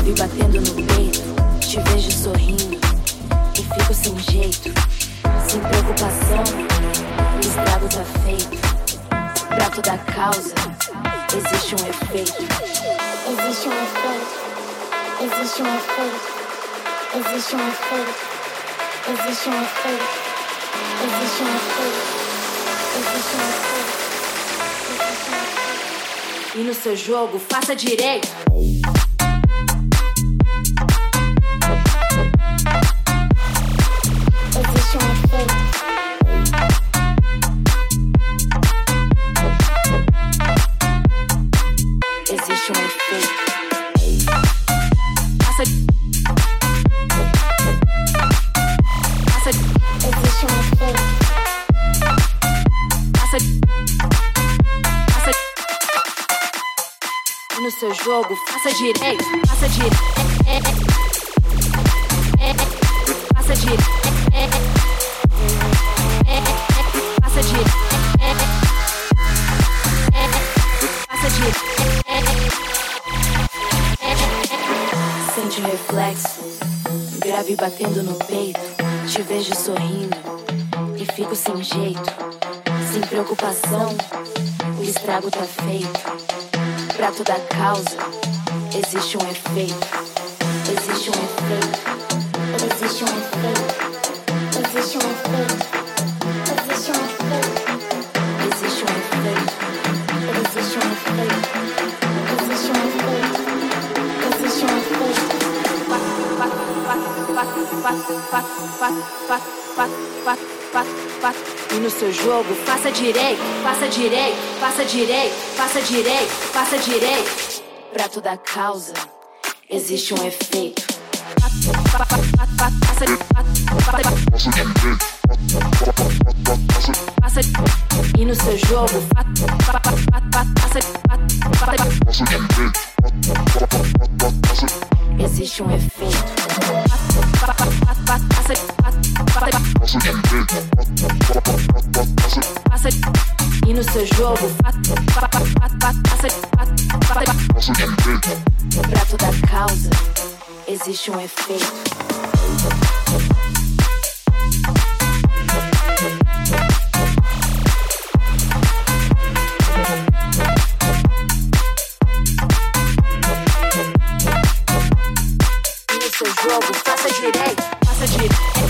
neve batendo no peito, te vejo sorrindo e fico sem jeito, sem preocupação. O estrago tá feito, Pra toda causa. Existe um efeito. Existe um efeito. Existe um efeito. Existe um efeito. Existe um efeito. Existe um efeito. Existe um efeito. E no seu jogo, faça direito. jogo, faça direito, faça direito. Faça direito. Faça direito. Faça direito. Sente o reflexo, grave batendo no peito. Te vejo sorrindo e fico sem jeito, sem preocupação. O estrago tá feito. Pra toda causa existe um efeito. Existe um efeito. Existe um efeito. Existe um efeito. Existe um efeito. Existe um efeito. Existe um efeito. Existe um efeito. Existe um efeito. E no seu jogo, faça direito, faça direito, faça direito, faça direito, faça direito. Pra toda causa existe um efeito. E no seu jogo, existe um efeito. Faça e no seu jogo, pra toda causa existe um efeito. Jogo, faça direito, faça direito.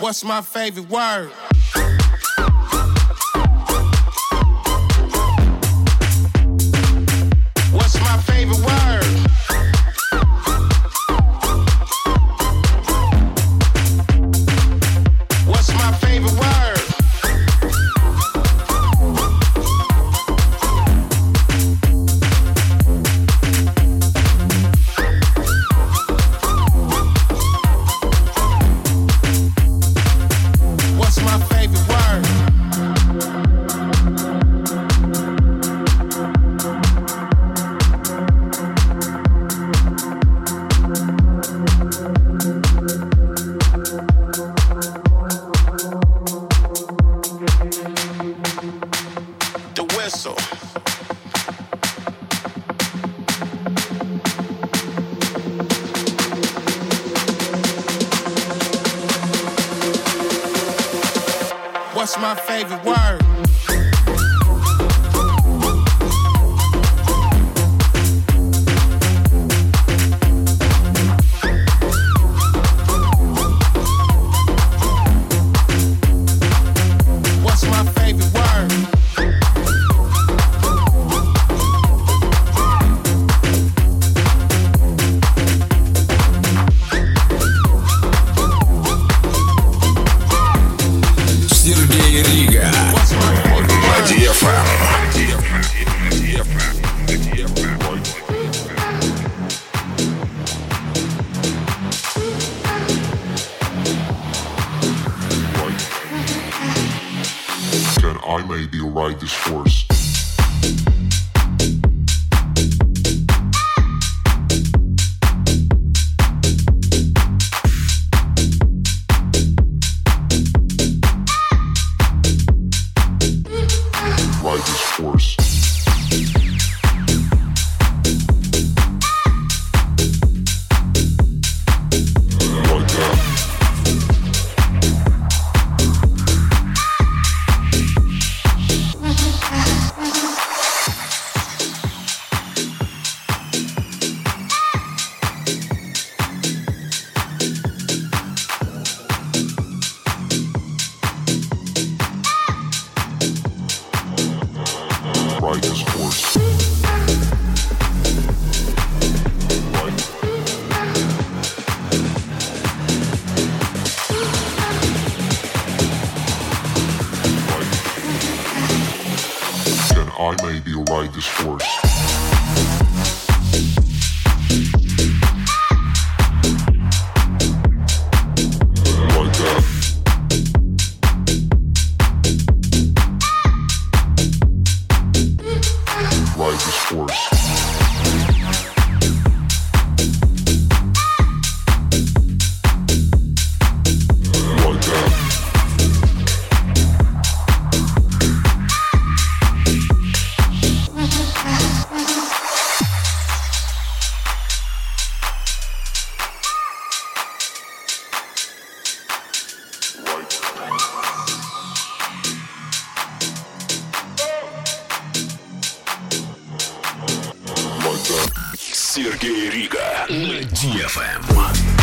What's my favorite word? Be ride this horse. DFM.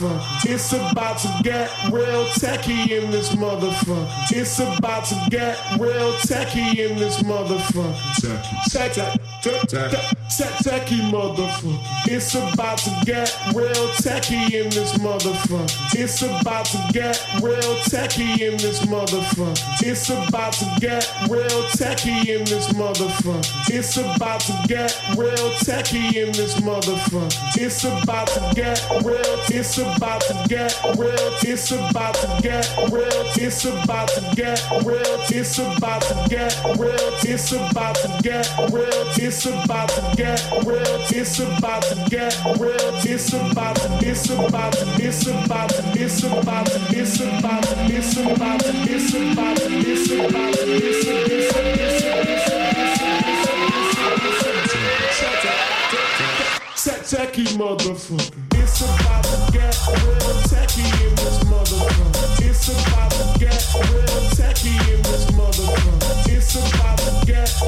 motherfucker. It's about to get real techie in this motherfucker. It's about to get real techie in this motherfucker. Techie, techie, techie, techie, techie motherfucker. It's about to get real techie in this motherfucker. It's about to get real techie in this motherfucker. It's about to get real techie in this motherfucker. It's about to get real techie in this motherfucker. It's about to get real. It's about to get real. It's about to get real. It's about to get real. It's about to get real. It's about to get real. It's about to get real. It's about to it's about to. It's about to. It's about to. It's about to. It's about to. It's about to. It's about to. It's Techie motherfucker. It's about to get real techie in this motherfucker. It's about to get real techie in this motherfucker. It's about to get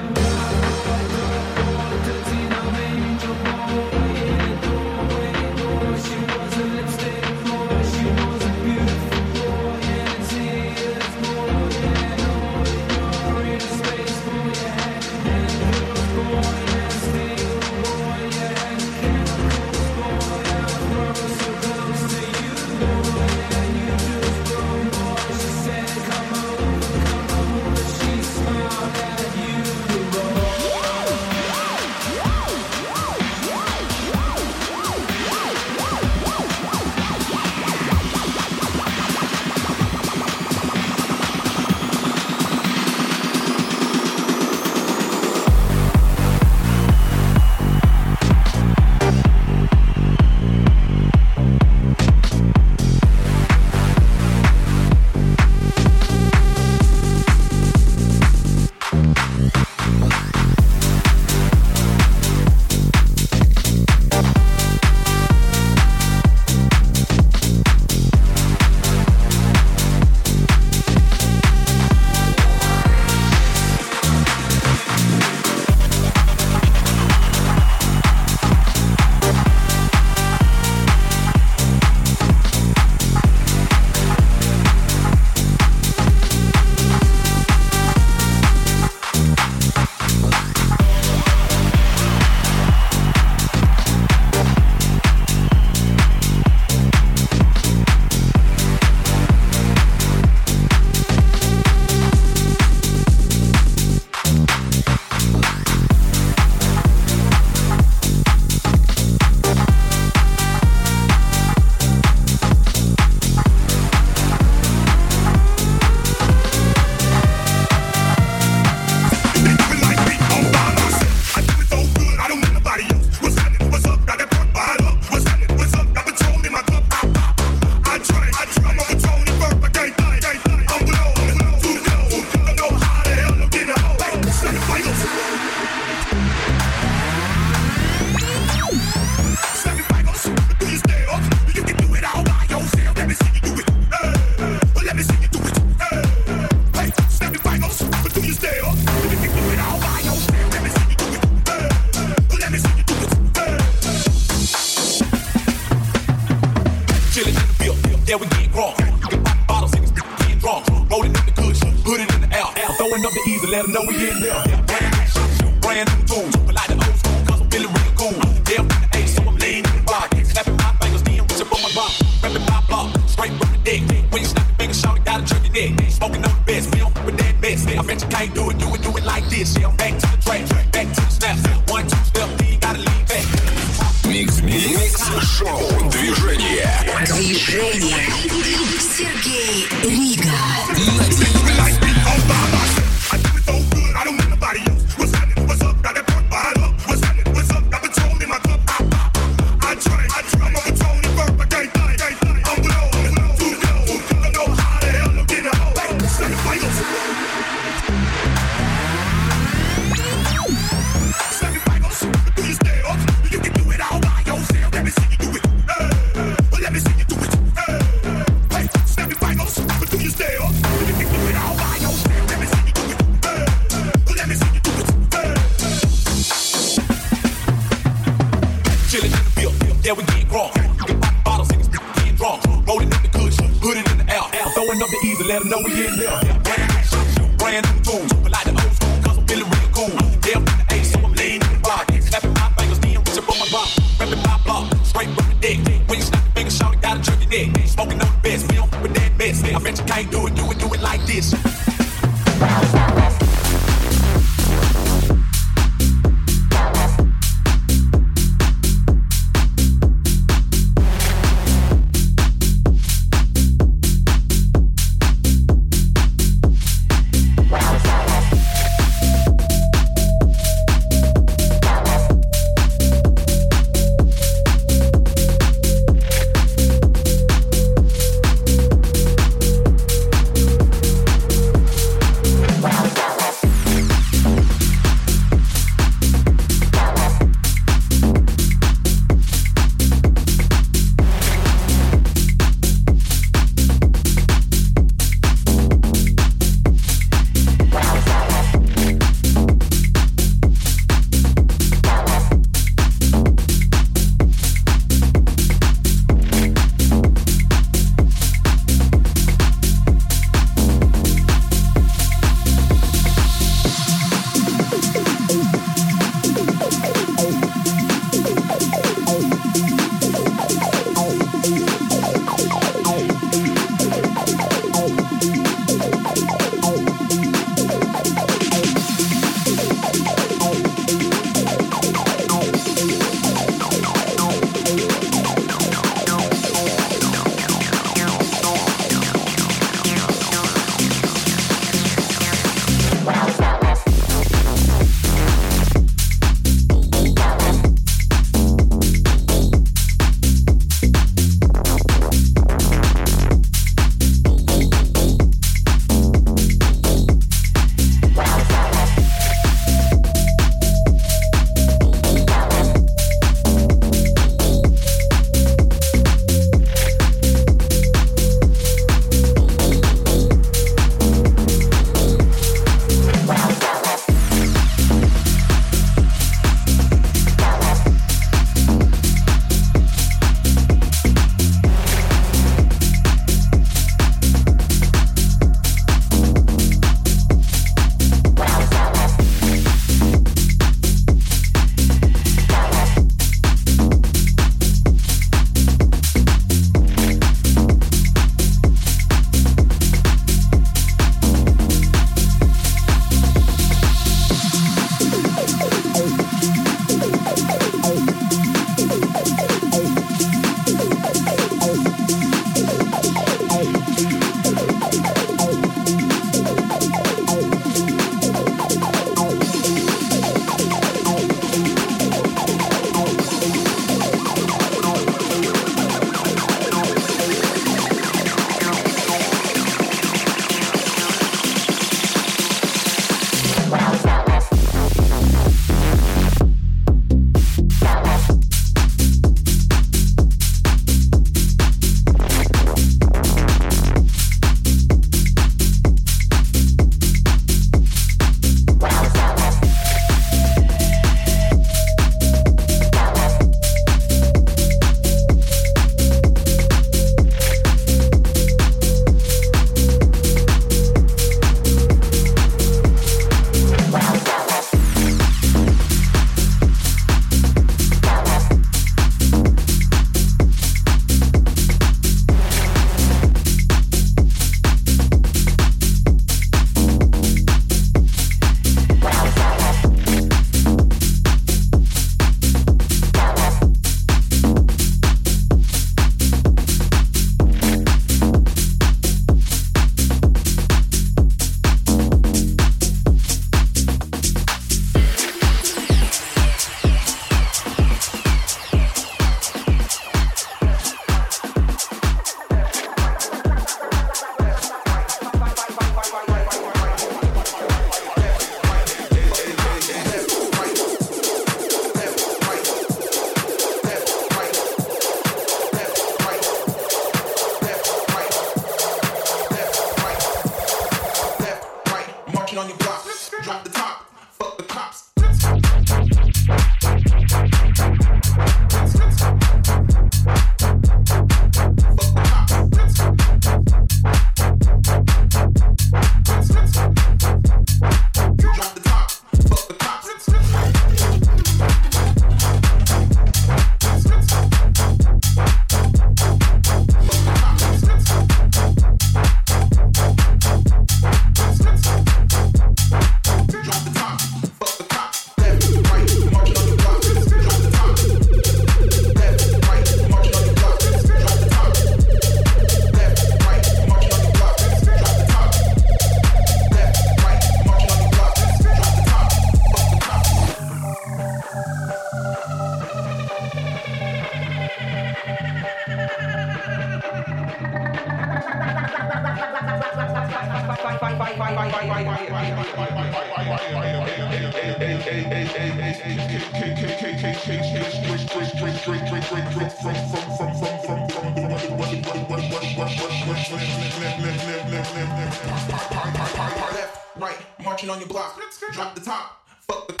Left, right, marching on your block. Drop the top, fuck the.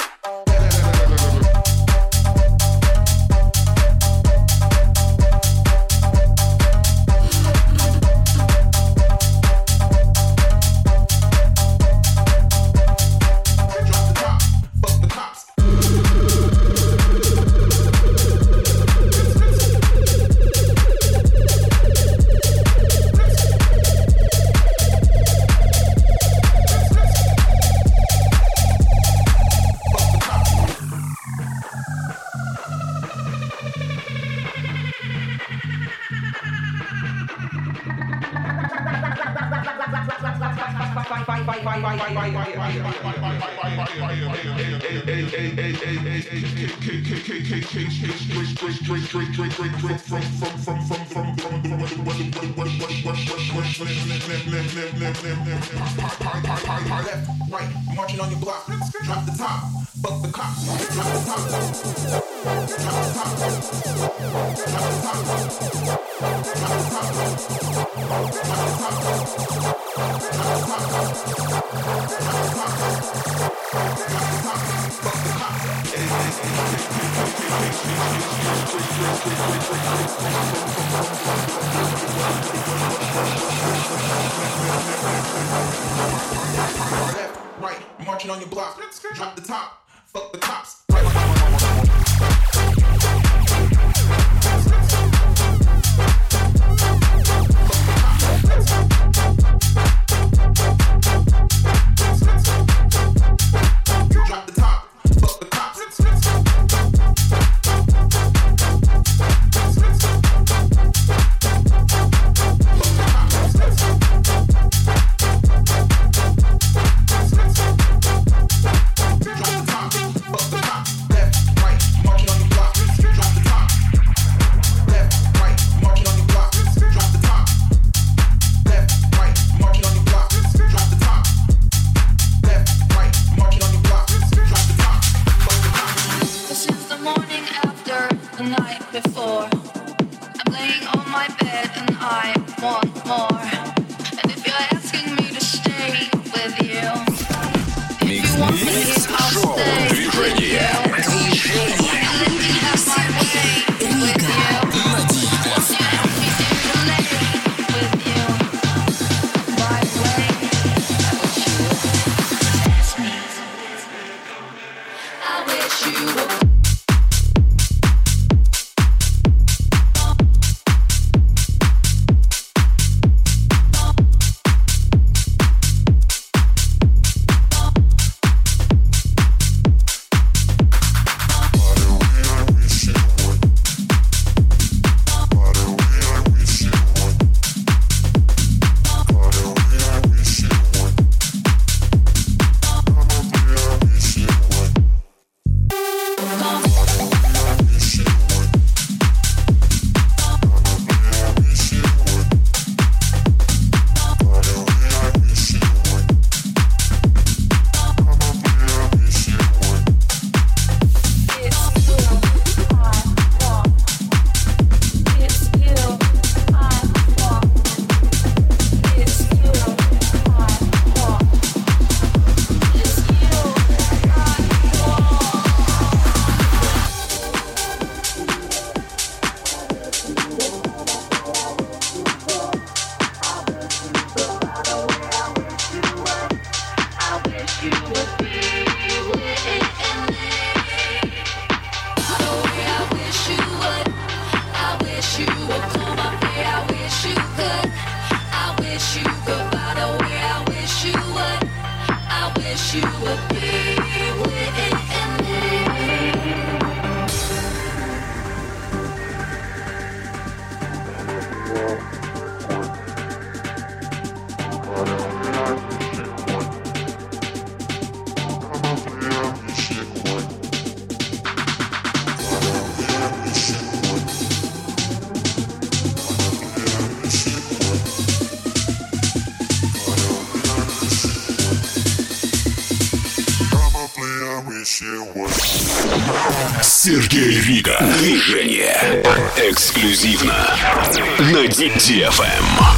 Left, right, marching on your block. Drop the top, fuck the. Left, right, marching on your block. Drop the top, fuck the cops. Вика. Движение. Эксклюзивно на DTFM.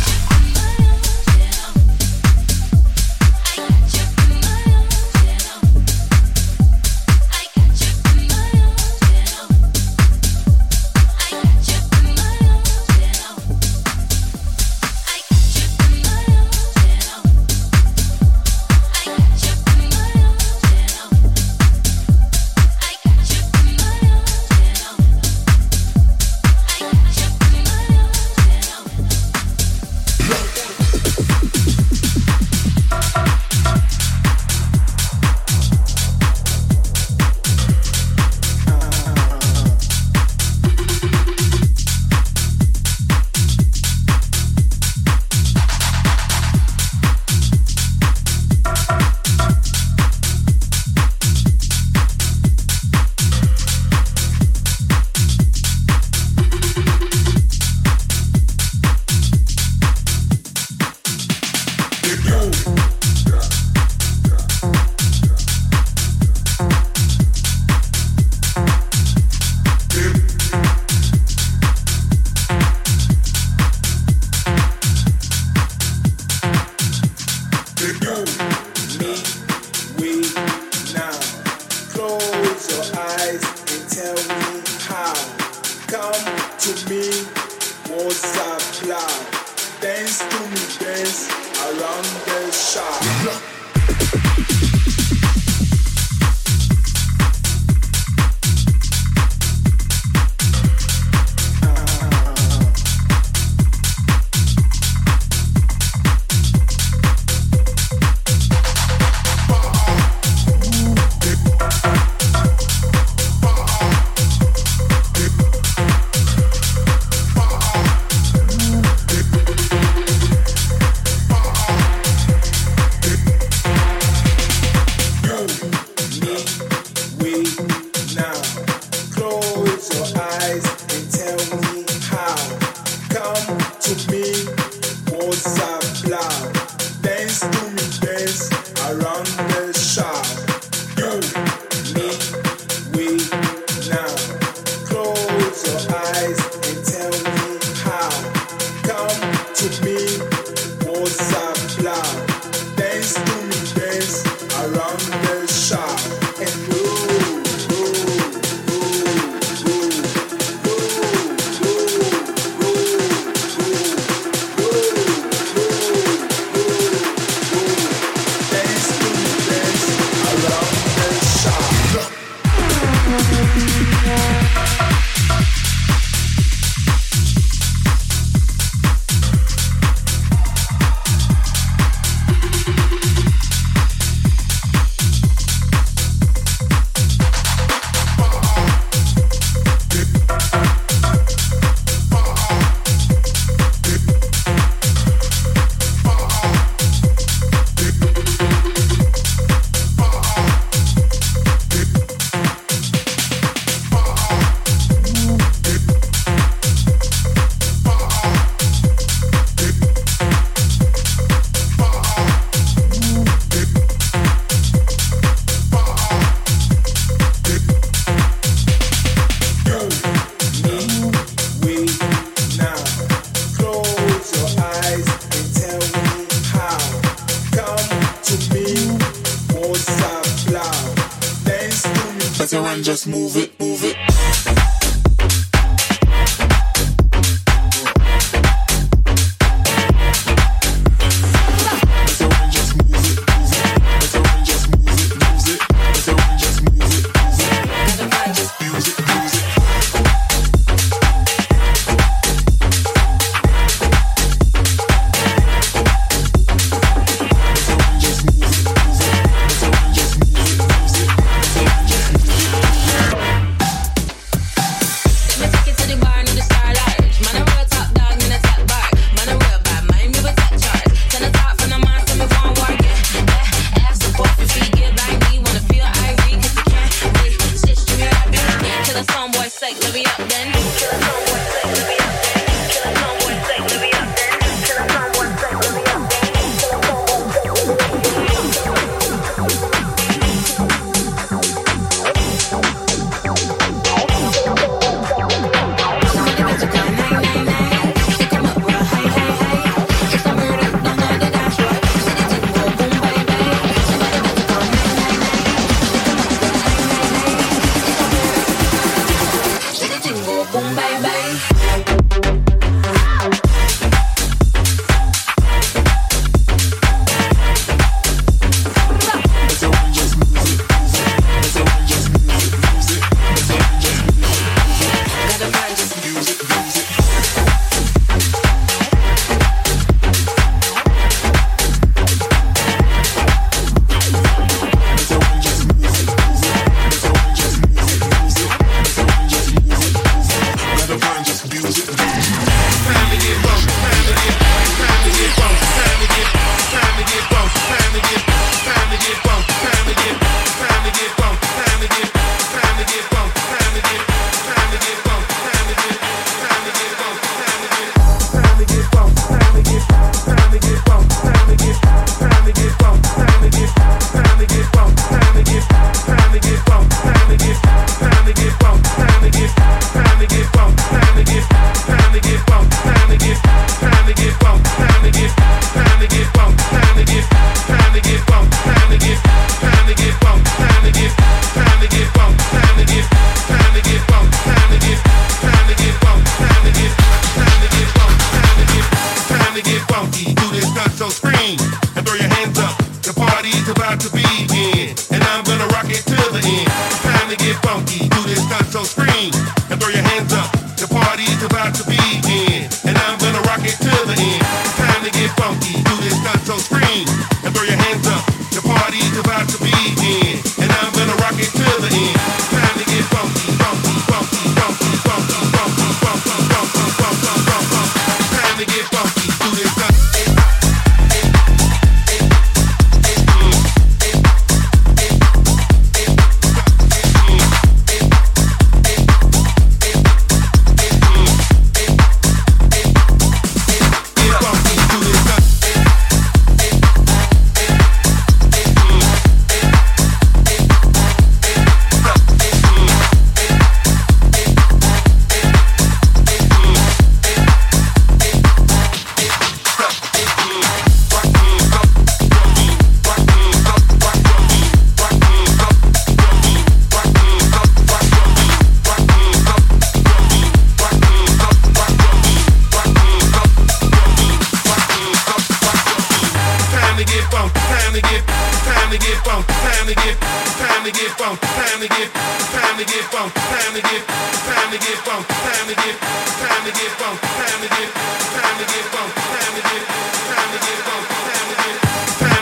Get funky, time to get, time to get funky, time to get, time to get funky, time to get, time to get funky, time to get, time to get funky, time to get, time to get funky, time to get, time to get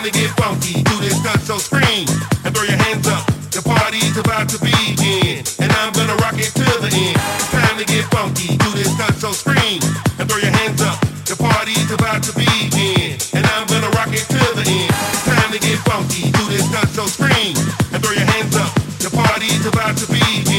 to get, to funky. Do this stunt, so scream and throw your hands up. The party's about to begin, and I'm gonna rock it till the end. Time to get funky. Do this stunt, so scream and throw your hands up. The party's about to begin, so scream and throw your hands up. The party is about to be.